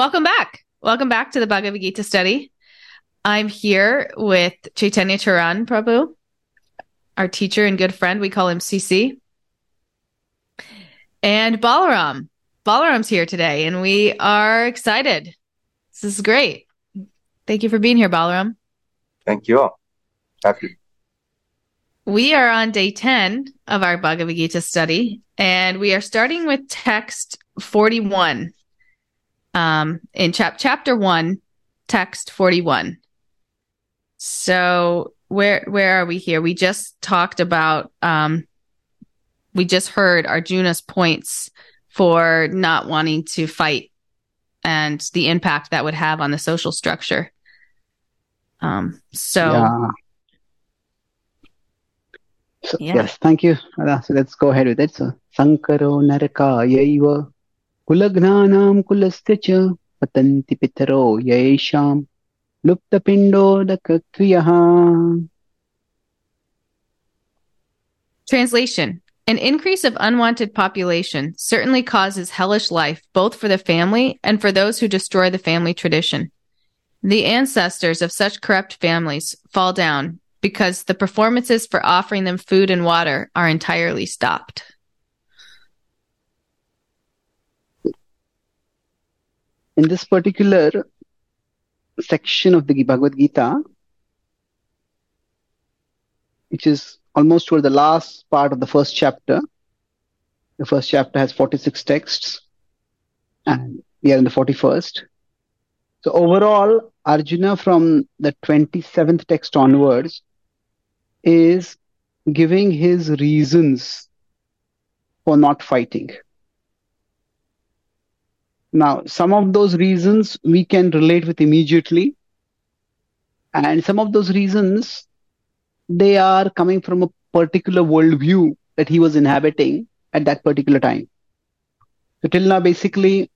Welcome back. Welcome back to the Bhagavad Gita study. I'm here with Chaitanya Charan Prabhu, our teacher and good friend. We call him CC. And Balaram. Balaram's here today, and we are excited. This is great. Thank you for being here, Balaram. Thank you. Happy. We are on day 10 of our Bhagavad Gita study, and we are starting with text 41 um, in chap- chapter 1, text 41. So where where are we here? We just talked about um, we just heard Arjuna's points for not wanting to fight and the impact that would have on the social structure. Um, so, Yeah. So, Yeah. Yes, thank you. So let's go ahead with it. So, Sankaro Narakayaiva Kulasya cha Patanti Pitaro Yaesham Luptapindo Kriyaha. translation an increase of unwanted population certainly causes hellish life both for the family and for those who destroy the family tradition. The ancestors of such corrupt families fall down because the performances for offering them food and water are entirely stopped. In this particular section of the Bhagavad Gita, which is almost toward the last part of the first chapter, the first chapter has 46 texts, and we are in the 41st. So overall, Arjuna from the 27th text onwards is giving his reasons for not fighting. Now, some of those reasons we can relate with immediately, and some of those reasons they are coming from a particular worldview that he was inhabiting at that particular time. So till now, basically,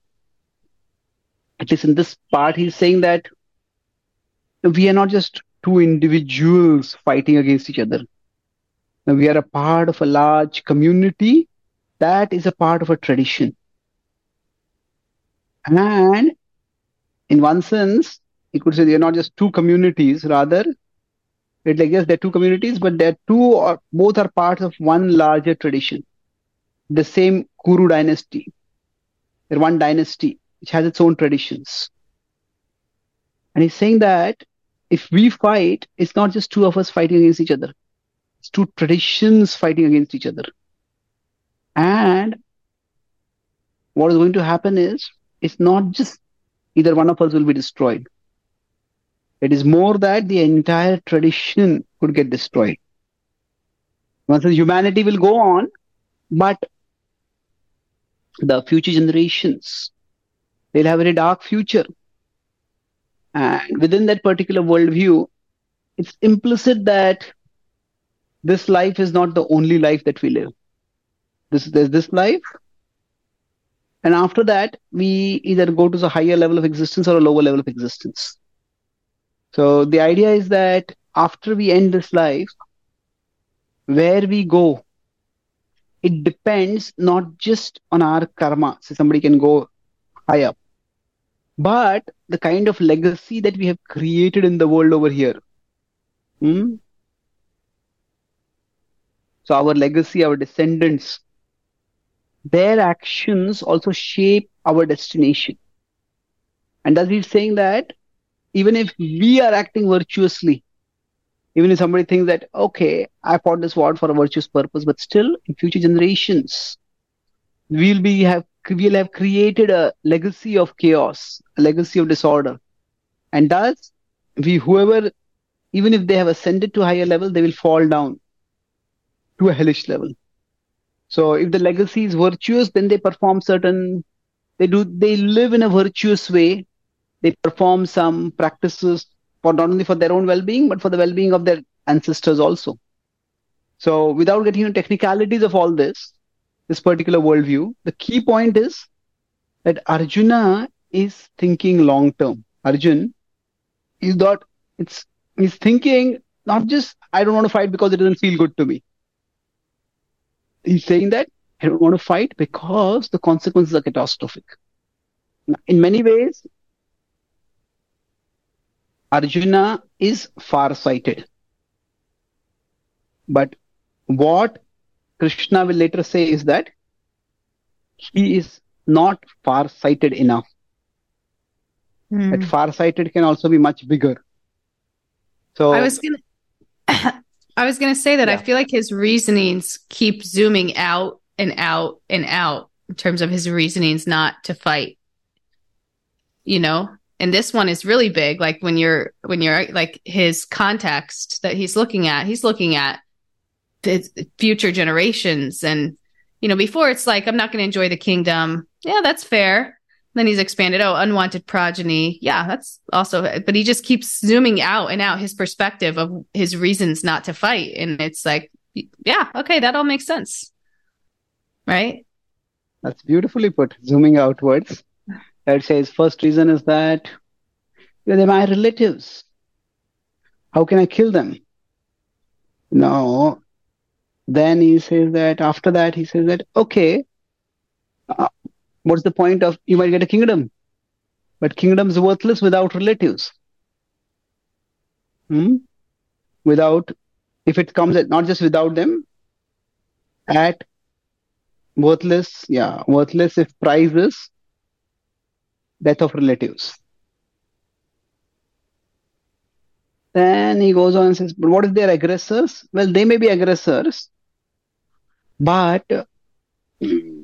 at least in this part, he's saying that we are not just two individuals fighting against each other. We are a part of a large community that is a part of a tradition. And in one sense, you could say they are not just two communities, rather, it's like yes, they're two communities, but they're two or both are parts of one larger tradition. The same Kuru dynasty. They're one dynasty which has its own traditions. And he's saying that if we fight, it's not just two of us fighting against each other. It's two traditions fighting against each other. And what is going to happen is it's not just either one of us will be destroyed. It is more that the entire tradition could get destroyed. Once humanity will go on, but the future generations, they'll have a very dark future. And within that particular worldview, it's implicit that this life is not the only life that we live. This, there's this life, and after that, we either go to the higher level of existence or a lower level of existence. So the idea is that after we end this life, where we go, it depends not just on our karma. So somebody can go high up, but the kind of legacy that we have created in the world over here. Hmm? So our legacy, our descendants, their actions also shape our destination. And thus he's saying that even if we are acting virtuously, even if somebody thinks that, okay, I fought this war for a virtuous purpose, but still in future generations, we'll be have we'll have created a legacy of chaos, a legacy of disorder. And thus we whoever even if they have ascended to higher level, they will fall down to a hellish level. So if the legacy is virtuous, then they perform certain, they do, they live in a virtuous way. They perform some practices for not only for their own well-being, but for the well-being of their ancestors also. So without getting into technicalities of all this, this particular worldview, the key point is that Arjuna is thinking long term. Arjun is not, it's, he's thinking not just, I don't want to fight because it doesn't feel good to me he's saying that I don't want to fight because the consequences are catastrophic. In many ways, Arjuna is far-sighted. But what Krishna will later say is that he is not far-sighted enough. Hmm. That far-sighted can also be much bigger. So I was gonna I was gonna say that I feel like his reasonings keep zooming out and out and out in terms of his reasonings not to fight. You know? And this one is really big. Like when you're when you're like his context that he's looking at, he's looking at the future generations and you know, before it's like I'm not gonna enjoy the kingdom. Yeah, that's fair. Then he's expanded. Oh, unwanted progeny. Yeah, that's also, but he just keeps zooming out and out his perspective of his reasons not to fight. And it's like, yeah, okay, that all makes sense. Right? That's beautifully put, zooming outwards. It says, first reason is that they're my relatives. How can I kill them? No. Then he says that after that, he says that, okay, what's the point of you might get a kingdom, but kingdom's worthless without relatives. Hmm? Without, if it comes at not just without them, at worthless, yeah, worthless if price is death of relatives. Then he goes on and says, but what if they're aggressors? Well, they may be aggressors, but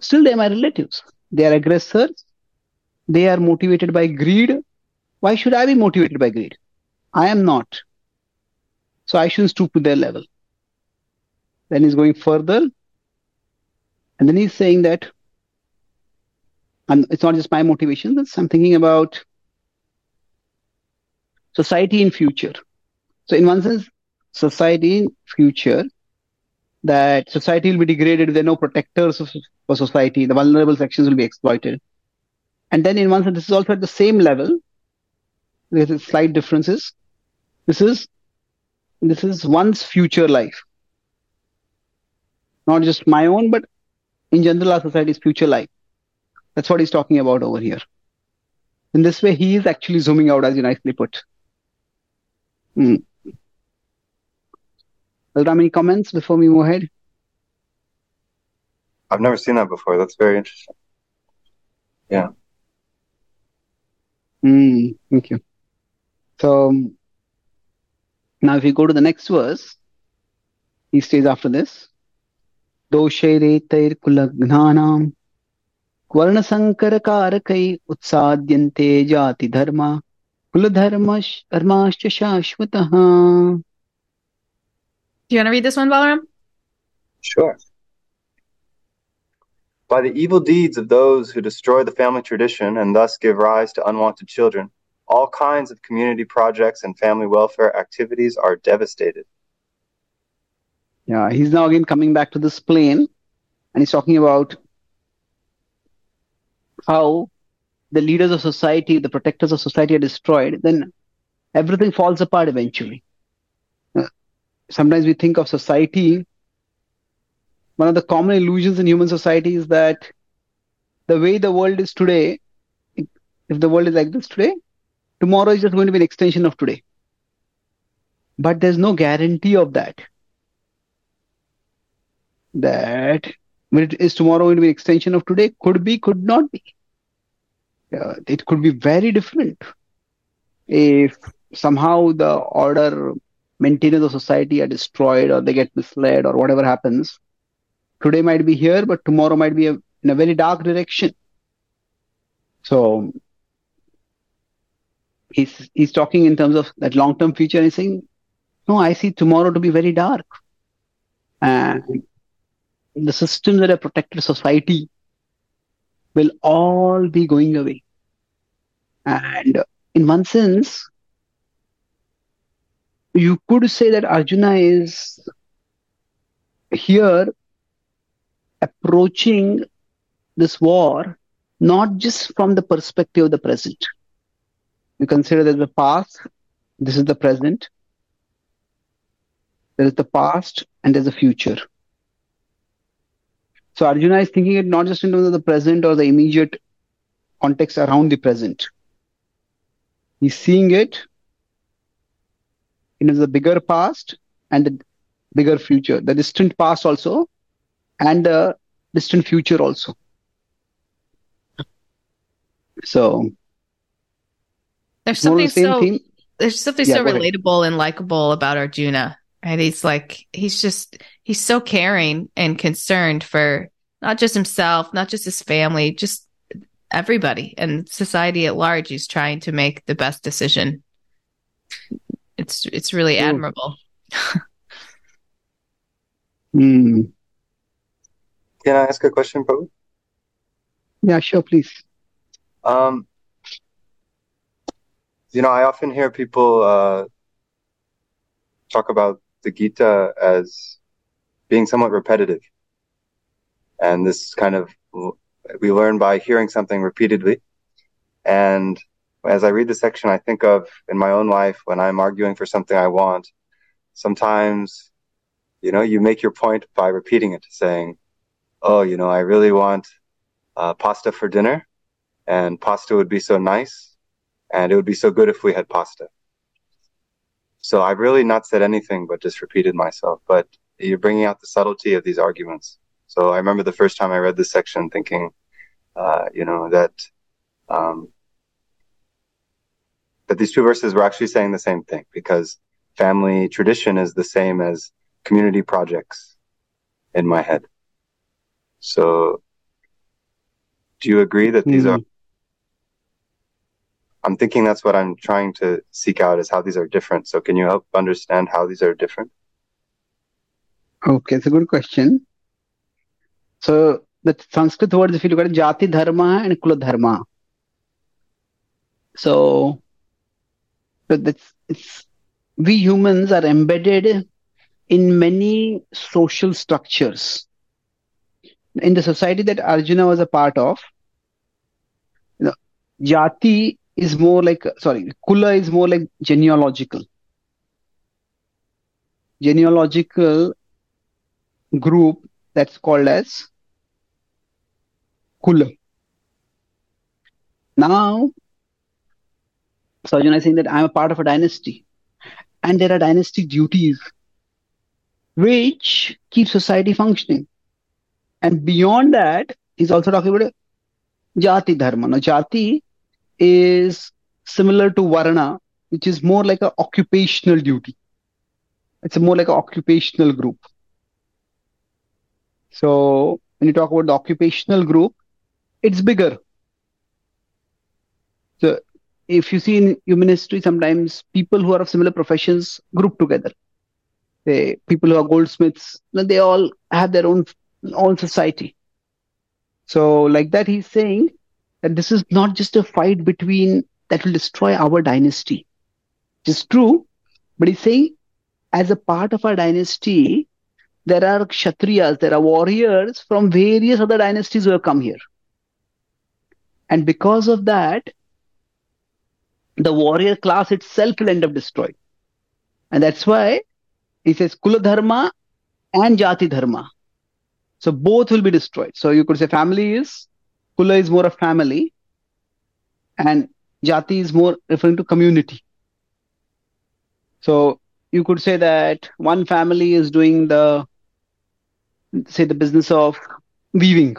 still they're my relatives. They are aggressors. They are motivated by greed. Why should I be motivated by greed? I am not. So I shouldn't stoop to their level. Then he's going further. And then he's saying that and it's not just my motivation, but I'm thinking about society in future. So in one sense, society in future, that society will be degraded if there are no protectors for society. The vulnerable sections will be exploited. And then in one sense, this is also at the same level. There's slight differences. This is this is one's future life. Not just my own, but in general our society's future life. That's what he's talking about over here. In this way, he is actually zooming out, as you nicely put. Hmm. Balram, any comments before we move ahead? I've never seen that before. That's very interesting. Hmm. Thank you. So now, if you go to the next verse, he stays after this. दोषैरेतैर्कुलघ्नानां वर्णसङ्करकारकै उत्साद्यन्ते जातिधर्मा कुलधर्मश् धर्माश्च शाश्वतः Do you want to read this one, Balaram? Sure. By the evil deeds of those who destroy the family tradition and thus give rise to unwanted children, all kinds of community projects and family welfare activities are devastated. Yeah, he's now again coming back to this plane and he's talking about how the leaders of society, the protectors of society are destroyed, then everything falls apart eventually. Sometimes we think of society, one of the common illusions in human society is that the way the world is today, if the world is like this today, tomorrow is just going to be an extension of today. But there's no guarantee of that that is tomorrow going to be an extension of today could be could not be uh, it could be very different if somehow the order maintainers of society are destroyed or they get misled or whatever happens. Today might be here but tomorrow might be a, in a very dark direction. So he's he's talking in terms of that long term future and he's saying no i see tomorrow to be very dark. And the systems that have protected society will all be going away. And in one sense, you could say that Arjuna is here approaching this war not just from the perspective of the present. You consider that the past, this is the present, there is the past, and there's the future. So Arjuna is thinking it not just in terms of the present or the immediate context around the present. He's seeing it in the bigger past and the bigger future, the distant past also, and the distant future also. So There's something the so theme. there's something Yeah, so go ahead. relatable and likable about Arjuna, right? He's like he's just he's so caring and concerned for not just himself, not just his family, just everybody and society at large. He's trying to make the best decision. It's it's really True. admirable. Hmm. Can I ask a question, Prabhu? Yeah, sure, please. Um, you know, I often hear people uh, talk about the Gita as being somewhat repetitive. And this kind of, we learn by hearing something repeatedly. And as I read the section, I think of in my own life when I'm arguing for something I want, sometimes, you know, you make your point by repeating it, saying, Oh, you know, I really want uh, pasta for dinner and pasta would be so nice and it would be so good if we had pasta. So I've really not said anything but just repeated myself, but you're bringing out the subtlety of these arguments. So I remember the first time I read this section thinking, uh, you know, that, um, that these two verses were actually saying the same thing because family tradition is the same as community projects in my head. So do you agree that these Hmm. are I'm thinking that's what I'm trying to seek out is how these are different. So can you help understand how these are different? Okay, it's a good question. So the Sanskrit words, if you look at it, Jati Dharma and Kula Dharma. So, so that's it's we humans are embedded in many social structures. In the society that Arjuna was a part of, you know, Jati is more like sorry, Kula is more like genealogical. Genealogical group that's called as Kula. Now, Sarjana is saying that I'm a part of a dynasty, and there are dynastic duties which keep society functioning. And beyond that, he's also talking about Jati Dharma. Now, Jati is similar to Varna, which is more like an occupational duty. It's more like an occupational group. So when you talk about the occupational group, it's bigger. So if you see in human history, sometimes people who are of similar professions group together. They, people who are goldsmiths, they all have their own own society. So like that, he's saying that this is not just a fight between that will destroy our dynasty. It's true, but he's saying as a part of our dynasty, there are kshatriyas, there are warriors from various other dynasties who have come here. And because of that, the warrior class itself will end up destroyed. And that's why he says Kula Dharma and Jati Dharma. So both will be destroyed. So you could say family is, Kula is more a family, and Jati is more referring to community. So you could say that one family is doing the say the business of weaving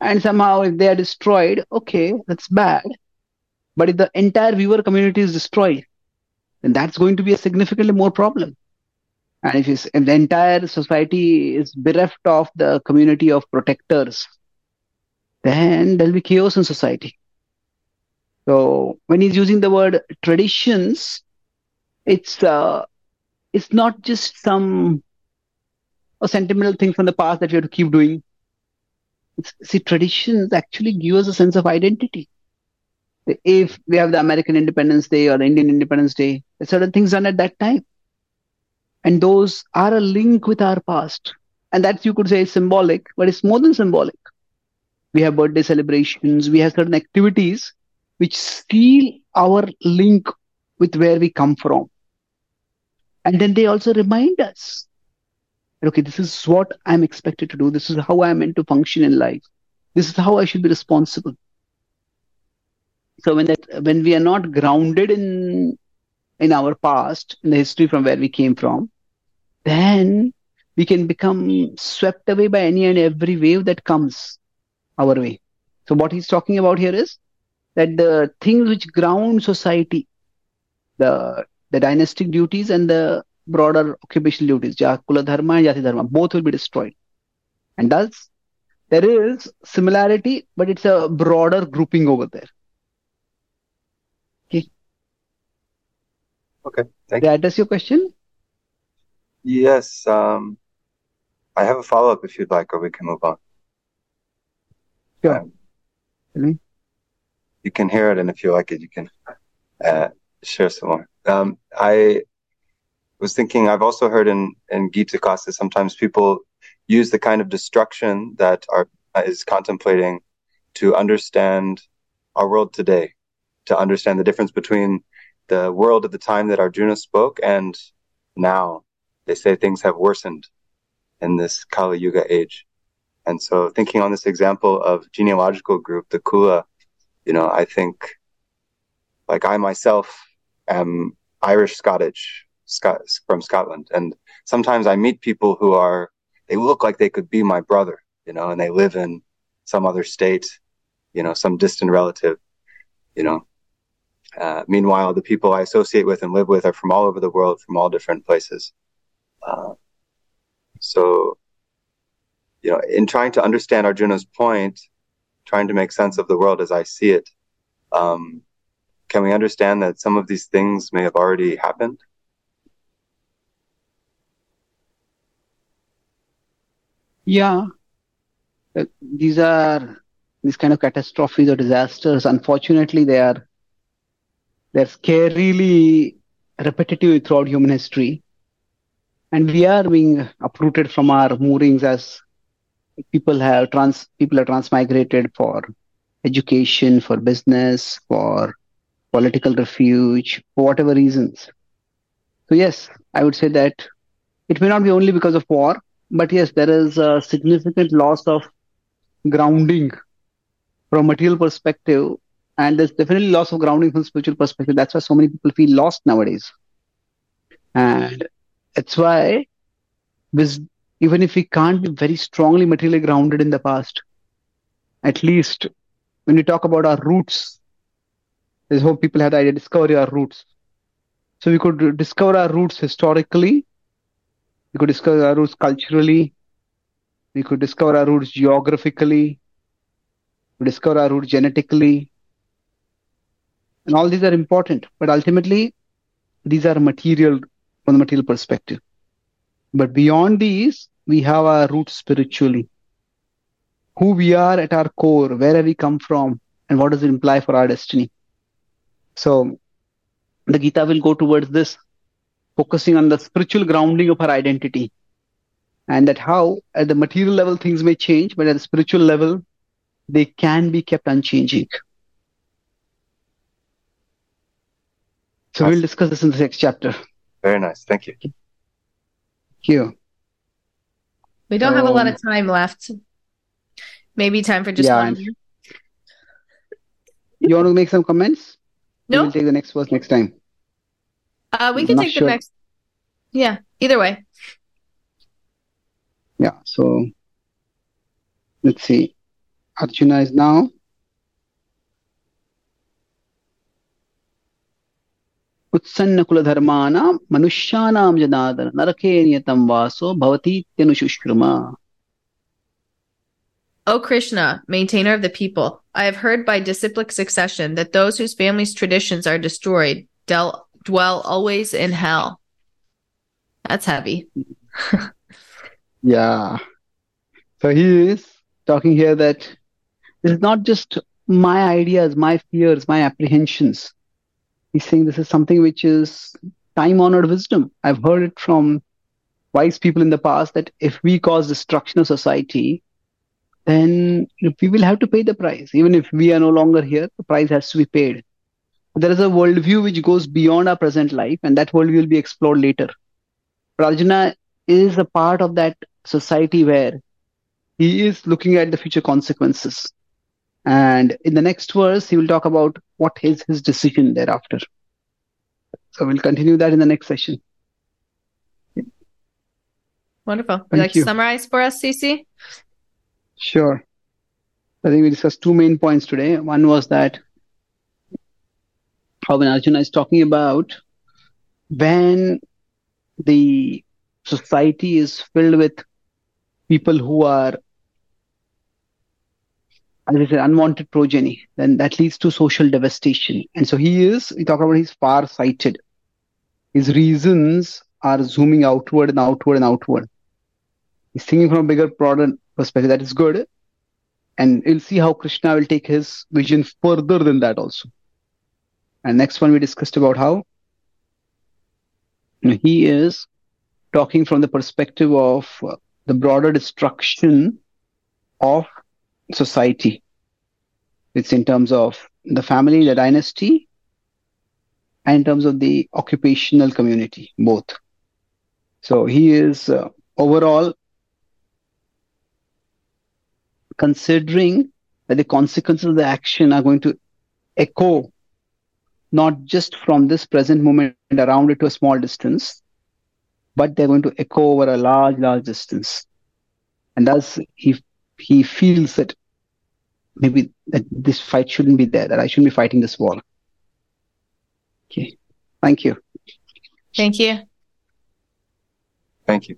and somehow if they are destroyed okay that's bad but if the entire viewer community is destroyed then that's going to be a significantly more problem and if, if the entire society is bereft of the community of protectors then there'll be chaos in society so when he's using the word traditions it's uh, it's not just some a sentimental thing from the past that we have to keep doing. It's, see, traditions actually give us a sense of identity. If we have the American Independence Day or Indian Independence Day, certain things done at that time. And those are a link with our past. And that you could say is symbolic, but it's more than symbolic. We have birthday celebrations, we have certain activities which seal our link with where we come from. And then they also remind us okay, this is what I'm expected to do. This is how I'm meant to function in life. This is how I should be responsible. So when that when we are not grounded in in our past, in the history from where we came from, then we can become swept away by any and every wave that comes our way. So what he's talking about here is that the things which ground society, the the dynastic duties and the broader occupational duties, Kula Dharma and Jati Dharma, both will be destroyed. And thus, there is similarity, but it's a broader grouping over there. Okay. Okay. Thank Did I address your question? Yes. Um, I have a follow up if you'd like, or we can move on. Sure. Um, Mhm. you can hear it, and if you like it, you can uh, share some more. Um, I was thinking, I've also heard in, in Gita classes, sometimes people use the kind of destruction that are, is contemplating to understand our world today, to understand the difference between the world at the time that Arjuna spoke and now. They say things have worsened in this Kali Yuga age. And so thinking on this example of genealogical group, the Kula, you know, I think like I myself am Irish Scottish, Scot- from Scotland. And sometimes I meet people who are, they look like they could be my brother, you know, and they live in some other state, you know, some distant relative, you know. Uh, meanwhile, the people I associate with and live with are from all over the world, from all different places. Uh, so, you know, in trying to understand Arjuna's point, trying to make sense of the world as I see it, um, can we understand that some of these things may have already happened? Yeah. These are these kind of catastrophes or disasters. Unfortunately, they are they're scarily repetitive throughout human history, and we are being uprooted from our moorings as people have trans people have transmigrated for education, for business, for political refuge, for whatever reasons. So yes, I would say that it may not be only because of war, but yes, there is a significant loss of grounding from a material perspective, and there's definitely loss of grounding from spiritual perspective. That's why so many people feel lost nowadays, and that's why even if we can't be very strongly materially grounded in the past, at least when we talk about our roots, there's hope people have the idea discover our roots. So we could discover our roots historically, we could discover our roots culturally, we could discover our roots geographically, we discover our roots genetically, and all these are important. But ultimately, these are material from the material perspective. But beyond these, we have our roots spiritually. Who we are at our core, where have we come from, and what does it imply for our destiny? So, the Gita will go towards this, focusing on the spiritual grounding of our identity. And that how, at the material level, things may change, but at the spiritual level, they can be kept unchanging. So, we'll discuss this in the next chapter. Very nice. Thank you. Thank you. We don't have a lot Um, of time left. Maybe time for just Yeah, one and- You want to make some comments? No, We'll take the next verse next time. uh, we can take sure. the next. Yeah, either way. Yeah, so let's see. Arjuna is now उत्सन्न कुलधर्माणां मनुष्याणां जनार्दन नरके नियतं वासो भवतीत्यनुशुश्रुमा O Krishna, maintainer of the people, I have heard by disciplic succession that those whose family's traditions are destroyed del- dwell always in hell. That's heavy. Yeah. So he is talking here that this is not just my ideas, my fears, my apprehensions. He's saying this is something which is time honored wisdom. I've heard it from wise people in the past that if we cause destruction of society, then we will have to pay the price. Even if we are no longer here, the price has to be paid. There is a worldview which goes beyond our present life, and that worldview will be explored later. Arjuna is a part of that society where he is looking at the future consequences. And in the next verse, he will talk about what is his decision thereafter. So we'll continue that in the next session. Wonderful. Would Thank you like you. to summarize for us, CC? Sure. I think we discussed two main points today. One was that how when Arjuna is talking about when the society is filled with people who are, as said, unwanted progeny, then that leads to social devastation. And so he is, we talk about he's far sighted. His reasons are zooming outward and outward and outward. He's thinking from a bigger, broader perspective. That is good. And we'll see how Krishna will take his vision further than that also. And next one we discussed about how he is talking from the perspective of uh, the broader destruction of society. It's in terms of the family, the dynasty, and in terms of the occupational community, both. So he is uh, overall considering that the consequences of the action are going to echo not just from this present moment around it to a small distance, but they're going to echo over a large, large distance. And thus he he feels that maybe that this fight shouldn't be there, that I shouldn't be fighting this war. Okay. Thank you. Thank you. Thank you.